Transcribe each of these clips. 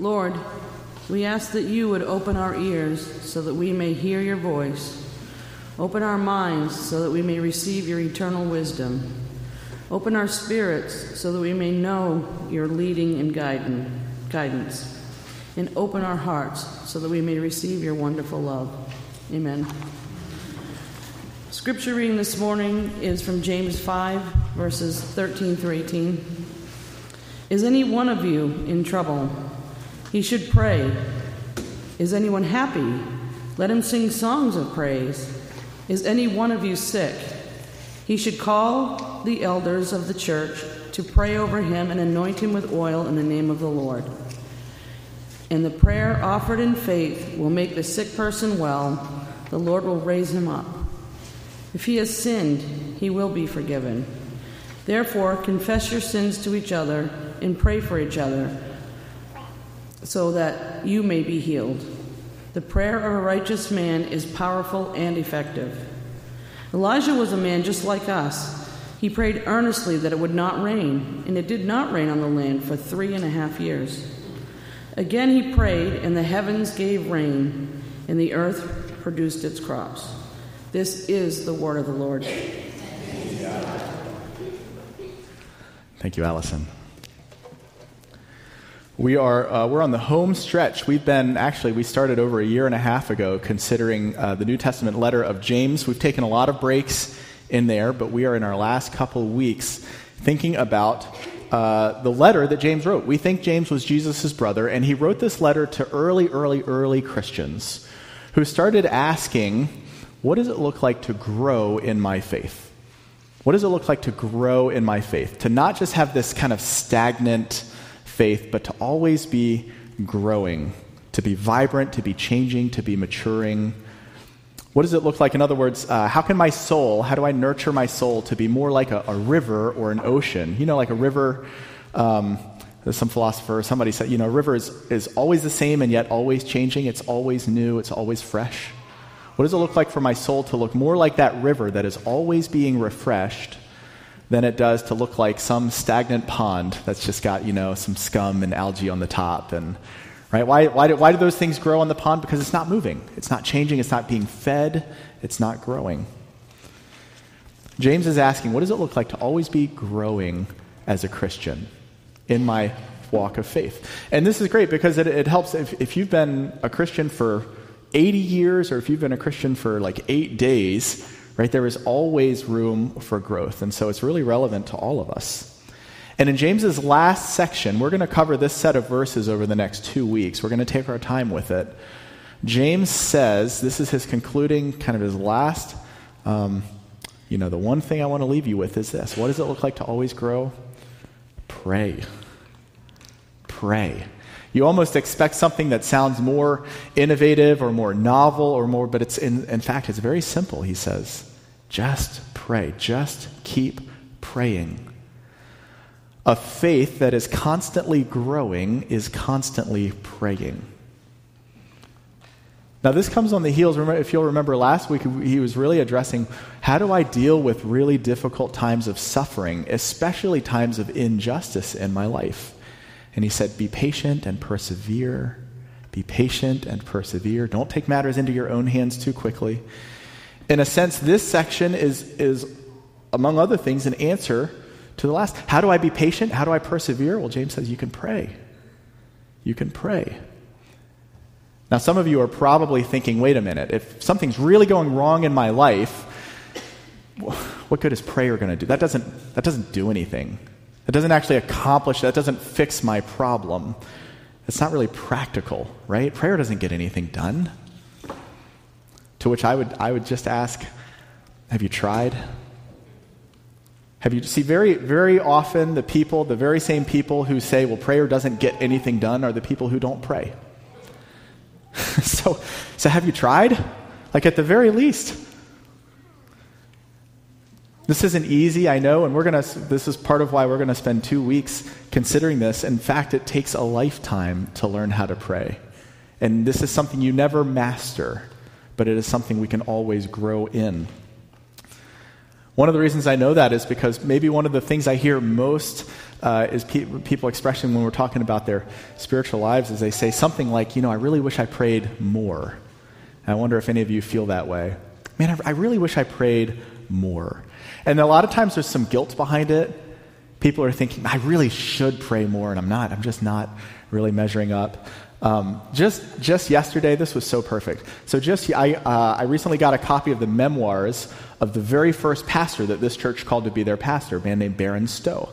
Lord, we ask that you would open our ears so that we may hear your voice. Open our minds so that we may receive your eternal wisdom. Open our spirits so that we may know your leading and guidance. And open our hearts so that we may receive your wonderful love. Amen. Scripture reading this morning is from James 5, verses 13 through 18. Is any one of you in trouble? He should pray. Is anyone happy? Let him sing songs of praise. Is any one of you sick? He should call the elders of the church to pray over him and anoint him with oil in the name of the Lord. And the prayer offered in faith will make the sick person well. The Lord will raise him up. If he has sinned, he will be forgiven. Therefore, confess your sins to each other and pray for each other so that you may be healed. The prayer of a righteous man is powerful and effective. Elijah was a man just like us. He prayed earnestly that it would not rain, and it did not rain on the land for three and a half years. Again he prayed, and the heavens gave rain, and the earth produced its crops. This is the word of the Lord. Thank you, Allison. We are uh, we're on the home stretch. We've been actually we started over a year and a half ago considering uh, the New Testament letter of James. We've taken a lot of breaks in there, but we are in our last couple weeks thinking about uh, the letter that James wrote. We think James was Jesus' brother, and he wrote this letter to early, early, early Christians who started asking, "What does it look like to grow in my faith? What does it look like to grow in my faith? To not just have this kind of stagnant." Faith, but to always be growing, to be vibrant, to be changing, to be maturing. What does it look like? In other words, uh, how can my soul, how do I nurture my soul to be more like a, a river or an ocean? You know, like a river. Um, some philosopher, somebody said, you know, a river is, is always the same and yet always changing. It's always new. It's always fresh. What does it look like for my soul to look more like that river that is always being refreshed than it does to look like some stagnant pond that's just got, you know, some scum and algae on the top. And, right? Why, why, do, why do those things grow on the pond? Because it's not moving, it's not changing, it's not being fed, it's not growing. James is asking, what does it look like to always be growing as a Christian in my walk of faith? And this is great because it, it helps if, if you've been a Christian for 80 years or if you've been a Christian for like eight days, right? There is always room for growth. And so it's really relevant to all of us. And in James's last section, we're going to cover this set of verses over the next two weeks. We're going to take our time with it. James says, this is his concluding, kind of his last, um, you know, the one thing I want to leave you with is this. What does it look like to always grow? Pray. Pray. You almost expect something that sounds more innovative or more novel or more, but it's in, in fact, it's very simple, he says. Just pray. Just keep praying. A faith that is constantly growing is constantly praying. Now, this comes on the heels, if you'll remember last week, he was really addressing how do I deal with really difficult times of suffering, especially times of injustice in my life. And he said, Be patient and persevere. Be patient and persevere. Don't take matters into your own hands too quickly in a sense, this section is, is, among other things, an answer to the last. How do I be patient? How do I persevere? Well, James says you can pray. You can pray. Now, some of you are probably thinking, wait a minute, if something's really going wrong in my life, what good is prayer going to do? That doesn't, that doesn't do anything. That doesn't actually accomplish, that doesn't fix my problem. It's not really practical, right? Prayer doesn't get anything done. To which I would, I would just ask, have you tried? Have you see very very often the people, the very same people who say, well, prayer doesn't get anything done are the people who don't pray. so so have you tried? Like at the very least. This isn't easy, I know, and we're going to this is part of why we're going to spend 2 weeks considering this. In fact, it takes a lifetime to learn how to pray. And this is something you never master but it is something we can always grow in. One of the reasons I know that is because maybe one of the things I hear most uh, is pe- people expressing when we're talking about their spiritual lives is they say something like, you know, I really wish I prayed more. And I wonder if any of you feel that way. Man, I, I really wish I prayed more. And a lot of times there's some guilt behind it. People are thinking, I really should pray more, and I'm not. I'm just not really measuring up. Um, just just yesterday, this was so perfect. So just I uh, I recently got a copy of the memoirs of the very first pastor that this church called to be their pastor, a man named Baron Stow.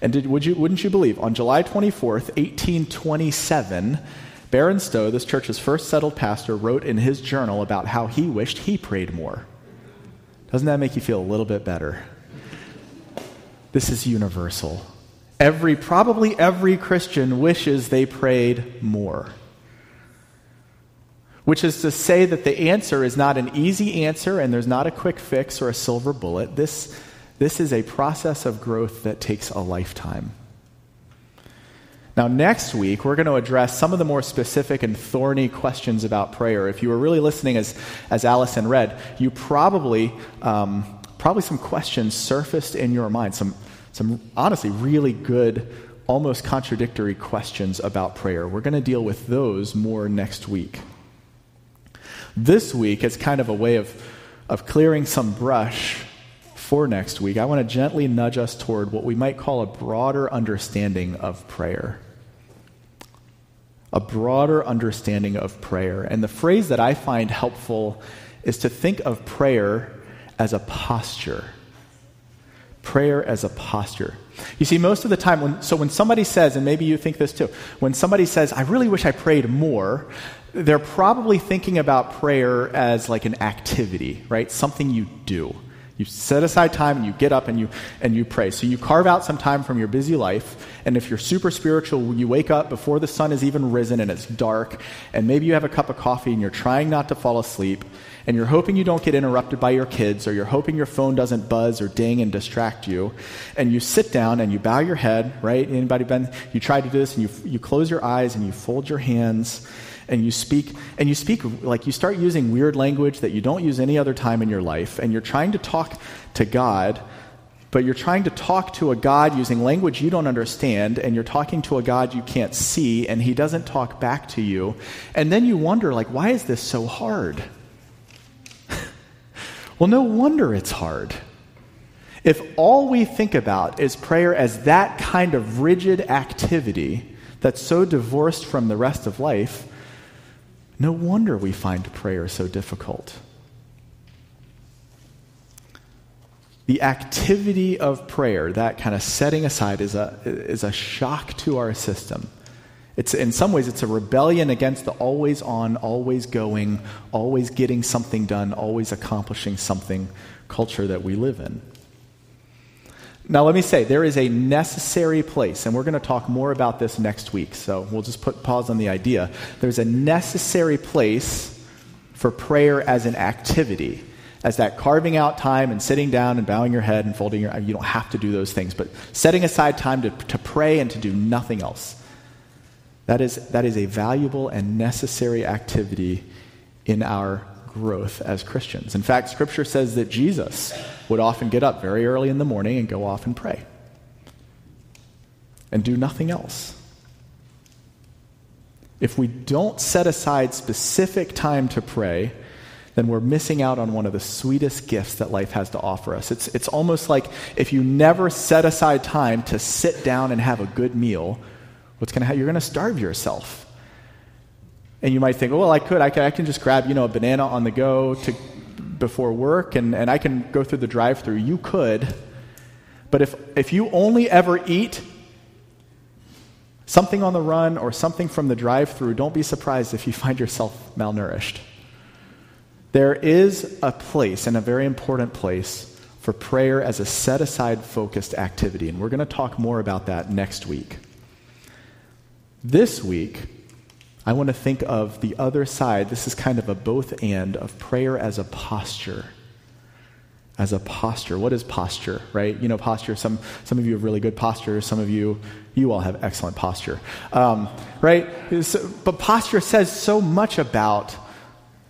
And did, would you, wouldn't you believe, on July 24th, 1827, Baron Stow, this church's first settled pastor, wrote in his journal about how he wished he prayed more. Doesn't that make you feel a little bit better? This is universal. Every, probably every Christian wishes they prayed more. Which is to say that the answer is not an easy answer and there's not a quick fix or a silver bullet. This, this is a process of growth that takes a lifetime. Now, next week, we're going to address some of the more specific and thorny questions about prayer. If you were really listening as, as Allison read, you probably, um, probably some questions surfaced in your mind, some, some honestly really good, almost contradictory questions about prayer. We're going to deal with those more next week. This week, it's kind of a way of, of clearing some brush for next week, I want to gently nudge us toward what we might call a broader understanding of prayer. A broader understanding of prayer. And the phrase that I find helpful is to think of prayer as a posture. Prayer as a posture. You see, most of the time, when, so when somebody says, and maybe you think this too, when somebody says, I really wish I prayed more, they're probably thinking about prayer as like an activity, right? Something you do. You set aside time and you get up and you, and you pray. So you carve out some time from your busy life. And if you're super spiritual, you wake up before the sun is even risen and it's dark. And maybe you have a cup of coffee and you're trying not to fall asleep. And you're hoping you don't get interrupted by your kids, or you're hoping your phone doesn't buzz or ding and distract you. And you sit down and you bow your head, right? Anybody been, you try to do this and you, you close your eyes and you fold your hands and you speak and you speak like you start using weird language that you don't use any other time in your life and you're trying to talk to God but you're trying to talk to a God using language you don't understand, and you're talking to a God you can't see, and he doesn't talk back to you. And then you wonder, like, why is this so hard? Well, no wonder it's hard. If all we think about is prayer as that kind of rigid activity that's so divorced from the rest of life, no wonder we find prayer so difficult. The activity of prayer, that kind of setting aside, is a, is a shock to our system. It's, in some ways, it's a rebellion against the always on, always going, always getting something done, always accomplishing something culture that we live in. Now, let me say, there is a necessary place, and we're going to talk more about this next week, so we'll just put pause on the idea. There's a necessary place for prayer as an activity, as that carving out time and sitting down and bowing your head and folding your you don't have to do those things, but setting aside time to, to pray and to do nothing else. That is, that is a valuable and necessary activity in our growth as Christians. In fact, Scripture says that Jesus would often get up very early in the morning and go off and pray and do nothing else. If we don't set aside specific time to pray, then we're missing out on one of the sweetest gifts that life has to offer us. It's, it's almost like if you never set aside time to sit down and have a good meal, what's going to happen? You're going to starve yourself. And you might think, well, I could. I can, I can just grab, you know, a banana on the go to, before work and, and I can go through the drive through. You could. But if, if you only ever eat something on the run or something from the drive through, don't be surprised if you find yourself malnourished. There is a place, and a very important place, for prayer as a set aside focused activity. And we're going to talk more about that next week. This week, I want to think of the other side. This is kind of a both and of prayer as a posture. As a posture. What is posture, right? You know, posture. Some, some of you have really good posture. Some of you, you all have excellent posture. Um, right? So, but posture says so much about,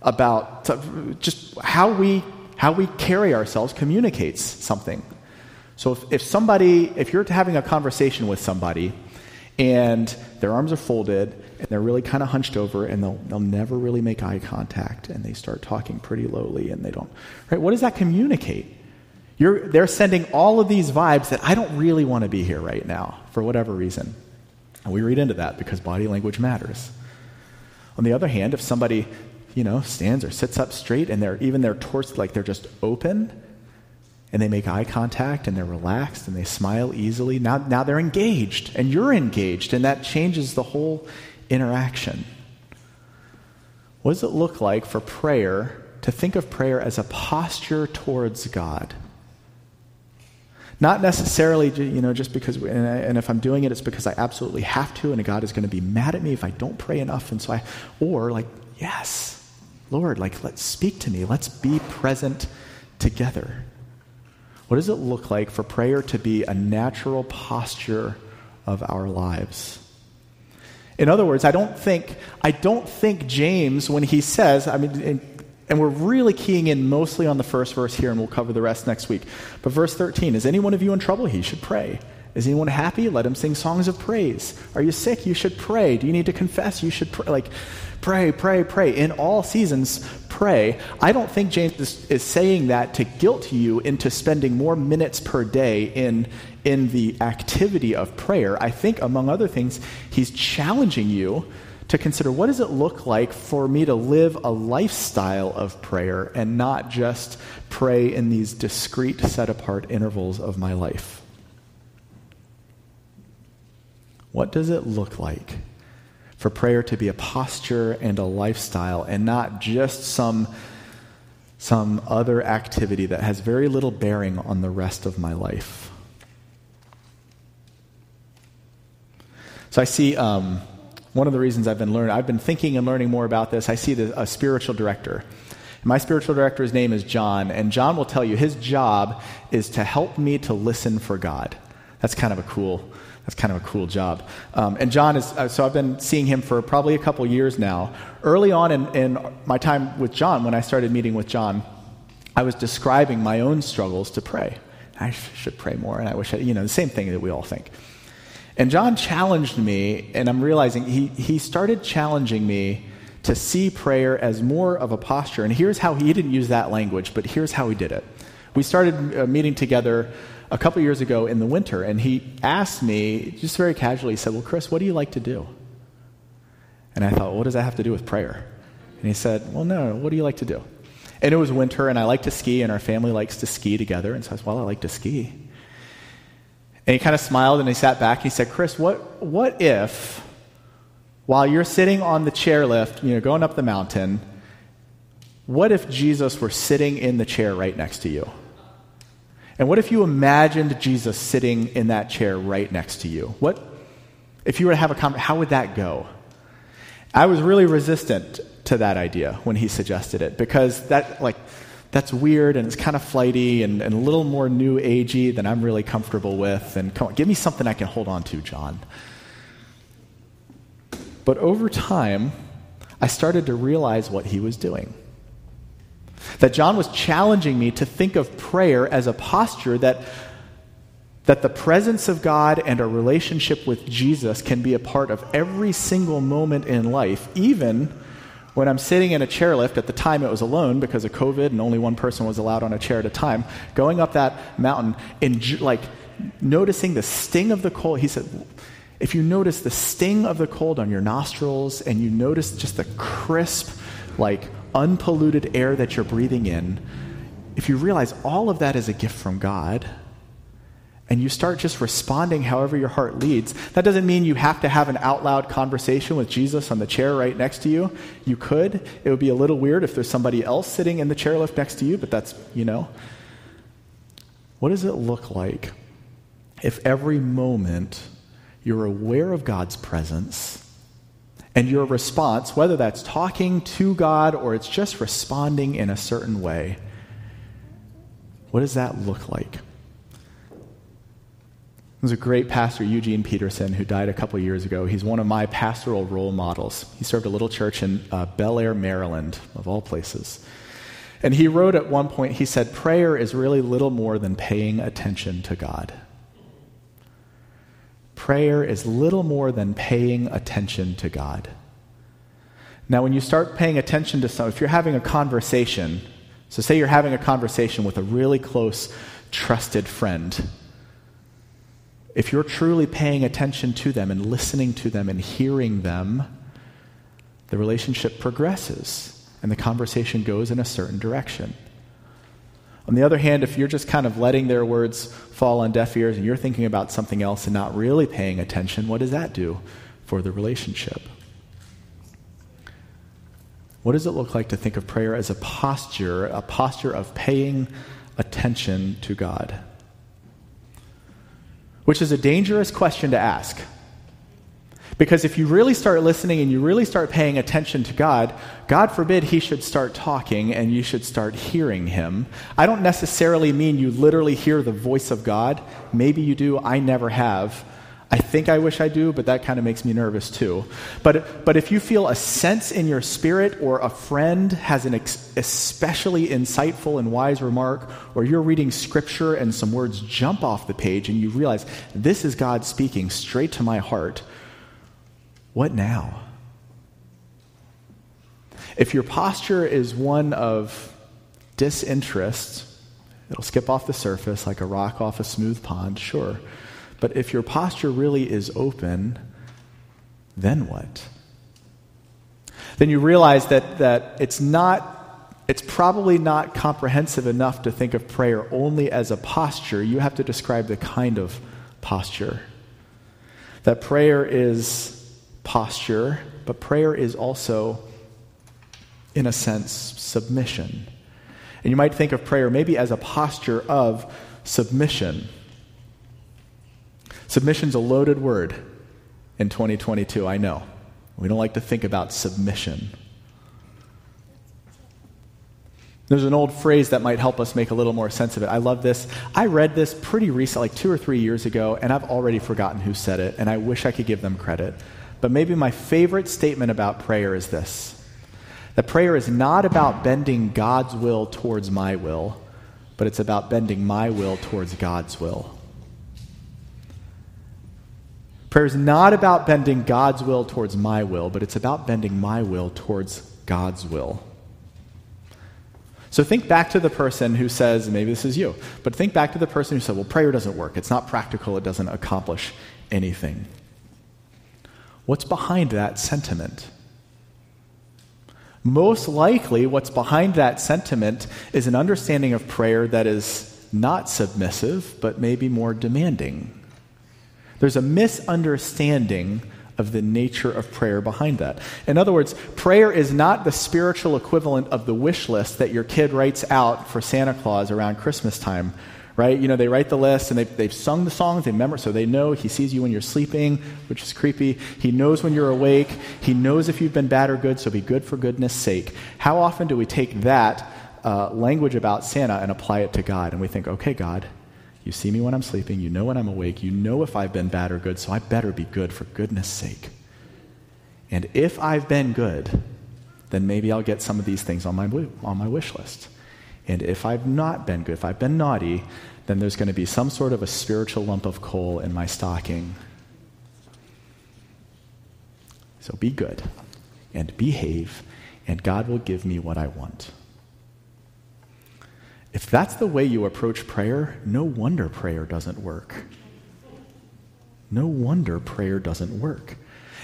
about just how we how we carry ourselves communicates something. So if, if somebody, if you're having a conversation with somebody and their arms are folded and they're really kind of hunched over and they'll, they'll never really make eye contact and they start talking pretty lowly and they don't, right? What does that communicate? You're, they're sending all of these vibes that I don't really want to be here right now for whatever reason. And we read into that because body language matters. On the other hand, if somebody, you know, stands or sits up straight and they're even their torso like they're just open and they make eye contact and they're relaxed and they smile easily, now, now they're engaged and you're engaged and that changes the whole interaction. What does it look like for prayer to think of prayer as a posture towards God? Not necessarily, you know, just because, and, I, and, if I'm doing it, it's because I absolutely have to, and God is going to be mad at me if I don't pray enough. And so I, or like, yes, Lord, like, let's speak to me. Let's be present together. What does it look like for prayer to be a natural posture of our lives? In other words, I don't think, I don't think James, when he says, I mean, and we're really keying in mostly on the first verse here, and we'll cover the rest next week. But verse 13 Is any one of you in trouble? He should pray. Is anyone happy? Let him sing songs of praise. Are you sick? You should pray. Do you need to confess? You should pray. Like, pray, pray, pray. In all seasons, pray. I don't think James is, is saying that to guilt you into spending more minutes per day in, in the activity of prayer. I think, among other things, he's challenging you to consider what does it look like for me to live a lifestyle of prayer and not just pray in these discrete, set apart intervals of my life? What does it look like for prayer to be a posture and a lifestyle and not just some, some other activity that has very little bearing on the rest of my life? So I see. Um, one of the reasons I've been learning, I've been thinking and learning more about this. I see the, a spiritual director. My spiritual director's name is John, and John will tell you his job is to help me to listen for God. That's kind of a cool, that's kind of a cool job. Um, and John is, uh, so I've been seeing him for probably a couple years now. Early on in, in my time with John, when I started meeting with John, I was describing my own struggles to pray. I should pray more, and I wish I, you know, the same thing that we all think. And John challenged me, and I'm realizing he, he started challenging me to see prayer as more of a posture. And here's how he, didn't use that language, but here's how he did it. We started uh, meeting together a couple years ago in the winter, and he asked me, just very casually, he said, Well, Chris, what do you like to do? And I thought, What does that have to do with prayer? And he said, Well, no, what do you like to do? And it was winter, and I like to ski, and our family likes to ski together. And so I said, Well, I like to ski. And he kind of smiled and he sat back. He said, Chris, what, what if, while you're sitting on the chairlift, you know, going up the mountain, what if Jesus were sitting in the chair right next to you? And what if you imagined Jesus sitting in that chair right next to you? What, if you were to have a conversation, how would that go? I was really resistant to that idea when he suggested it because that, like, that's weird and it's kind of flighty and, and a little more new agey than I'm really comfortable with. And come on, give me something I can hold on to, John. But over time, I started to realize what he was doing. That John was challenging me to think of prayer as a posture that, that the presence of God and a relationship with Jesus can be a part of every single moment in life, even when I'm sitting in a chairlift, at the time it was alone because of COVID and only one person was allowed on a chair at a time, going up that mountain and like noticing the sting of the cold. He said, if you notice the sting of the cold on your nostrils and you notice just the crisp, like unpolluted air that you're breathing in, if you realize all of that is a gift from God, and you start just responding however your heart leads. That doesn't mean you have to have an out loud conversation with Jesus on the chair right next to you. You could. It would be a little weird if there's somebody else sitting in the chair chairlift next to you, but that's, you know. What does it look like if every moment you're aware of God's presence and your response, whether that's talking to God or it's just responding in a certain way, what does that look like? There's a great pastor, Eugene Peterson, who died a couple years ago. He's one of my pastoral role models. He served a little church in uh, Bel Air, Maryland, of all places. And he wrote at one point, he said, prayer is really little more than paying attention to God. Prayer is little more than paying attention to God. Now, when you start paying attention to some, if you're having a conversation, so say you're having a conversation with a really close, trusted friend, if you're truly paying attention to them and listening to them and hearing them, the relationship progresses and the conversation goes in a certain direction. On the other hand, if you're just kind of letting their words fall on deaf ears and you're thinking about something else and not really paying attention, what does that do for the relationship? What does it look like to think of prayer as a posture, a posture of paying attention to God? Which is a dangerous question to ask. Because if you really start listening and you really start paying attention to God, God forbid he should start talking and you should start hearing him. I don't necessarily mean you literally hear the voice of God. Maybe you do. I never have. I think I wish I do, but that kind of makes me nervous too. But, but if you feel a sense in your spirit, or a friend has an ex- especially insightful and wise remark, or you're reading scripture and some words jump off the page and you realize this is God speaking straight to my heart, what now? If your posture is one of disinterest, it'll skip off the surface like a rock off a smooth pond, sure. But if your posture really is open, then what? Then you realize that, that it's not it's probably not comprehensive enough to think of prayer only as a posture. You have to describe the kind of posture. That prayer is posture, but prayer is also, in a sense, submission. And you might think of prayer maybe as a posture of submission. Submission's a loaded word in 2022, I know. We don't like to think about submission. There's an old phrase that might help us make a little more sense of it. I love this. I read this pretty recently, like two or three years ago, and I've already forgotten who said it, and I wish I could give them credit. But maybe my favorite statement about prayer is this that prayer is not about bending God's will towards my will, but it's about bending my will towards God's will. Prayer is not about bending God's will towards my will, but it's about bending my will towards God's will. So think back to the person who says, maybe this is you, but think back to the person who said, well, prayer doesn't work. It's not practical. It doesn't accomplish anything. What's behind that sentiment? Most likely, what's behind that sentiment is an understanding of prayer that is not submissive, but maybe more demanding. There's a misunderstanding of the nature of prayer behind that. In other words, prayer is not the spiritual equivalent of the wish list that your kid writes out for Santa Claus around Christmas time, right? You know, they write the list and they've, they've sung the songs, they remember, so they know he sees you when you're sleeping, which is creepy. He knows when you're awake. He knows if you've been bad or good, so be good for goodness sake. How often do we take that uh, language about Santa and apply it to God? And we think, okay, God, you see me when I'm sleeping. You know when I'm awake. You know if I've been bad or good, so I better be good for goodness sake. And if I've been good, then maybe I'll get some of these things on my, on my wish list. And if I've not been good, if I've been naughty, then there's going to be some sort of a spiritual lump of coal in my stocking. So be good and behave, and God will give me what I want. If that's the way you approach prayer, no wonder prayer doesn't work. No wonder prayer doesn't work.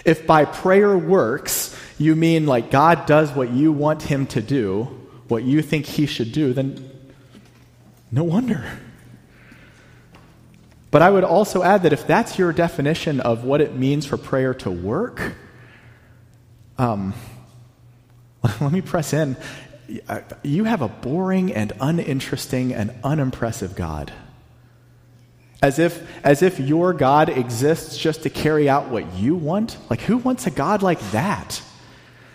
If by prayer works, you mean like God does what you want him to do, what you think he should do, then no wonder. But I would also add that if that's your definition of what it means for prayer to work, um, let me press in you have a boring and uninteresting and unimpressive God. As if, as if your God exists just to carry out what you want? Like, who wants a God like that?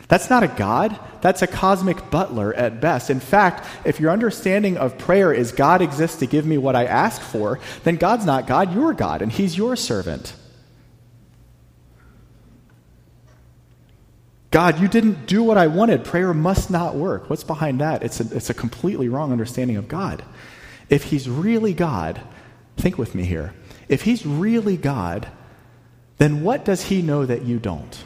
That's not a God. That's a cosmic butler at best. In fact, if your understanding of prayer is God exists to give me what I ask for, then God's not God, you're God, and He's your servant. God, you didn't do what I wanted. Prayer must not work. What's behind that? It's a, it's a completely wrong understanding of God. If He's really God, think with me here. If He's really God, then what does He know that you don't?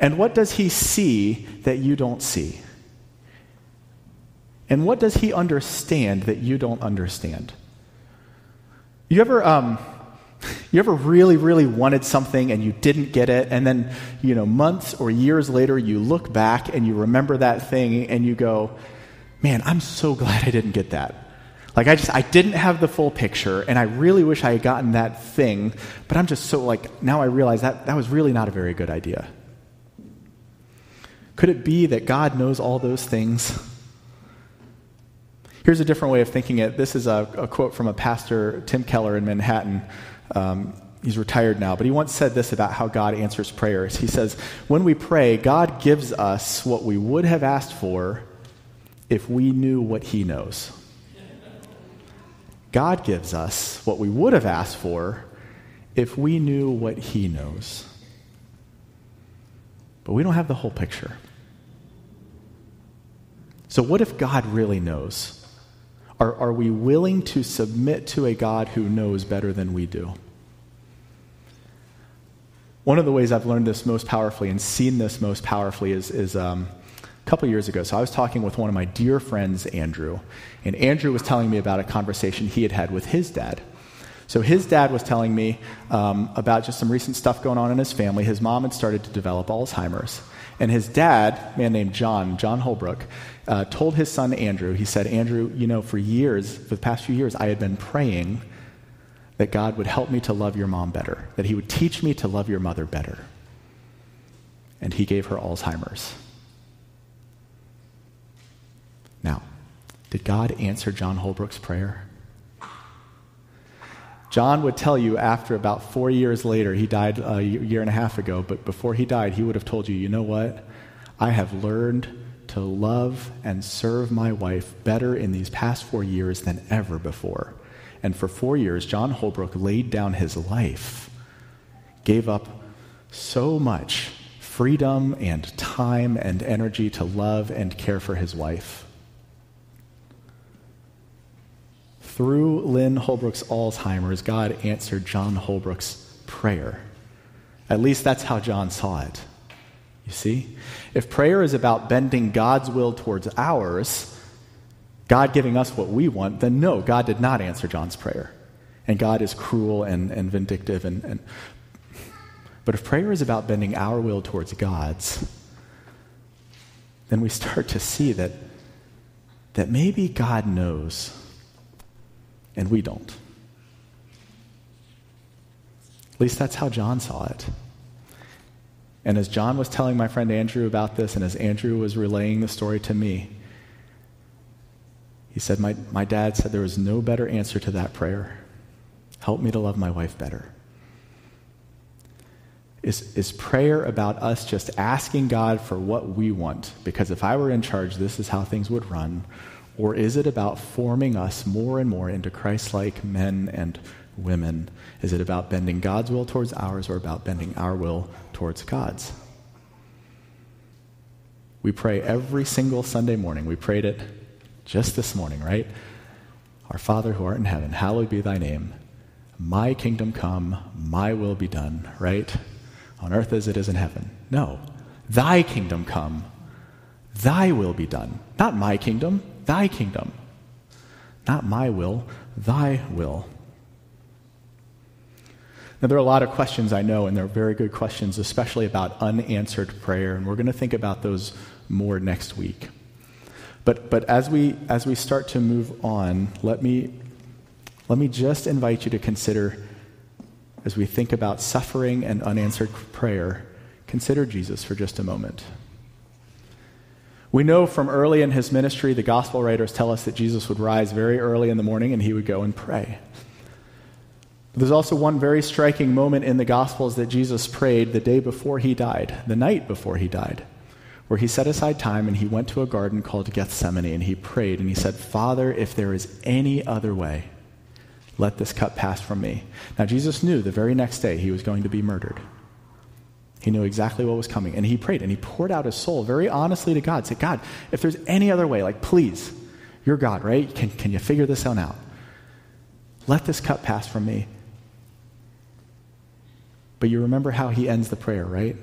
And what does He see that you don't see? And what does He understand that you don't understand? You ever. Um, you ever really, really wanted something and you didn't get it, and then, you know, months or years later, you look back and you remember that thing and you go, man, I'm so glad I didn't get that. Like, I just, I didn't have the full picture, and I really wish I had gotten that thing, but I'm just so, like, now I realize that that was really not a very good idea. Could it be that God knows all those things? Here's a different way of thinking it. This is a, a quote from a pastor, Tim Keller, in Manhattan. Um, he's retired now, but he once said this about how God answers prayers. He says, When we pray, God gives us what we would have asked for if we knew what he knows. God gives us what we would have asked for if we knew what he knows. But we don't have the whole picture. So, what if God really knows? Are, are we willing to submit to a God who knows better than we do? One of the ways I've learned this most powerfully and seen this most powerfully is, is um, a couple years ago. So I was talking with one of my dear friends, Andrew, and Andrew was telling me about a conversation he had had with his dad. So his dad was telling me um, about just some recent stuff going on in his family. His mom had started to develop Alzheimer's. And his dad, a man named John, John Holbrook, uh, told his son Andrew, he said, Andrew, you know, for years, for the past few years, I had been praying that God would help me to love your mom better, that he would teach me to love your mother better. And he gave her Alzheimer's. Now, did God answer John Holbrook's prayer? John would tell you after about four years later, he died a year and a half ago, but before he died, he would have told you, you know what? I have learned to love and serve my wife better in these past four years than ever before. And for four years, John Holbrook laid down his life, gave up so much freedom and time and energy to love and care for his wife. Through Lynn Holbrook's Alzheimer's, God answered John Holbrook's prayer. At least that's how John saw it. You see? If prayer is about bending God's will towards ours, God giving us what we want, then no, God did not answer John's prayer. And God is cruel and, and vindictive. And, and, but if prayer is about bending our will towards God's, then we start to see that, that maybe God knows and we don't. At least that's how John saw it. And as John was telling my friend Andrew about this, and as Andrew was relaying the story to me, he said, My, my dad said there was no better answer to that prayer. Help me to love my wife better. Is, is prayer about us just asking God for what we want? Because if I were in charge, this is how things would run. Or is it about forming us more and more into Christ like men and women? Is it about bending God's will towards ours or about bending our will towards God's? We pray every single Sunday morning. We prayed it just this morning, right? Our Father who art in heaven, hallowed be thy name. My kingdom come, my will be done, right? On earth as it is in heaven. No. Thy kingdom come, thy will be done. Not my kingdom, thy kingdom. Not my will, thy will. Now, there are a lot of questions I know, and they're very good questions, especially about unanswered prayer, and we're going to think about those more next week. But, but as, we, as we start to move on, let me, let me just invite you to consider, as we think about suffering and unanswered prayer, consider Jesus for just a moment. We know from early in his ministry, the gospel writers tell us that Jesus would rise very early in the morning and he would go and pray. But there's also one very striking moment in the gospels that Jesus prayed the day before he died, the night before he died, where he set aside time and he went to a garden called Gethsemane and he prayed and he said, Father, if there is any other way, let this cup pass from me. Now, Jesus knew the very next day he was going to be murdered. He knew exactly what was coming. And he prayed and he poured out his soul very honestly to God. Said, God, if there's any other way, like, please, you're God, right? Can, can you figure this one out? Let this cup pass from me. But you remember how he ends the prayer, right?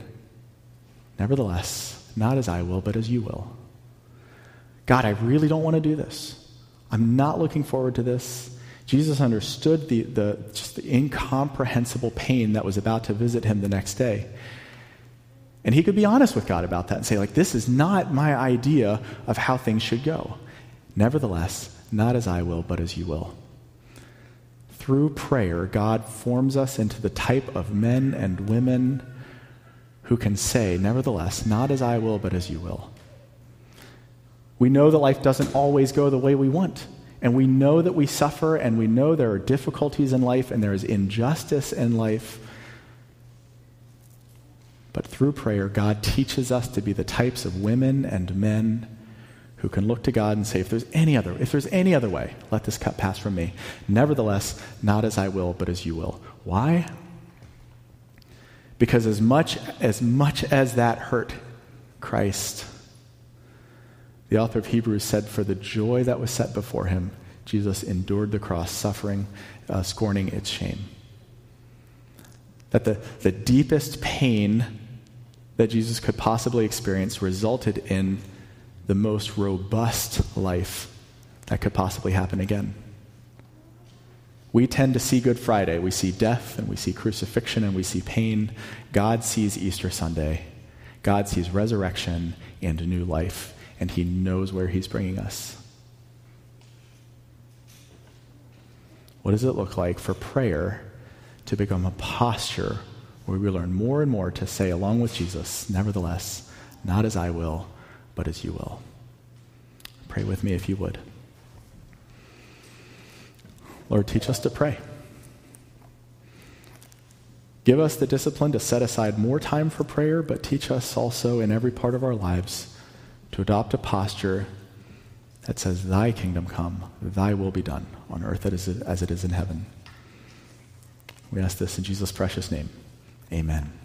Nevertheless, not as I will, but as you will. God, I really don't want to do this. I'm not looking forward to this. Jesus understood the, the, just the incomprehensible pain that was about to visit him the next day. And he could be honest with God about that and say, like, this is not my idea of how things should go. Nevertheless, not as I will, but as you will. Through prayer, God forms us into the type of men and women who can say, Nevertheless, not as I will, but as you will. We know that life doesn't always go the way we want. And we know that we suffer, and we know there are difficulties in life, and there is injustice in life. But through prayer, God teaches us to be the types of women and men who can look to God and say, if there's any other, if there's any other way, let this cup pass from me. Nevertheless, not as I will, but as you will. Why? Because as much as much as that hurt Christ, the author of Hebrews said, For the joy that was set before him, Jesus endured the cross, suffering, uh, scorning its shame. That the, the deepest pain that Jesus could possibly experience resulted in the most robust life that could possibly happen again. We tend to see Good Friday. We see death and we see crucifixion and we see pain. God sees Easter Sunday. God sees resurrection and new life and He knows where He's bringing us. What does it look like for prayer to become a posture where we learn more and more to say, along with Jesus, nevertheless, not as I will, but as you will? Pray with me if you would. Lord, teach us to pray. Give us the discipline to set aside more time for prayer, but teach us also in every part of our lives to adopt a posture that says, Thy kingdom come, Thy will be done on earth as it is in heaven. We ask this in Jesus' precious name. Amen.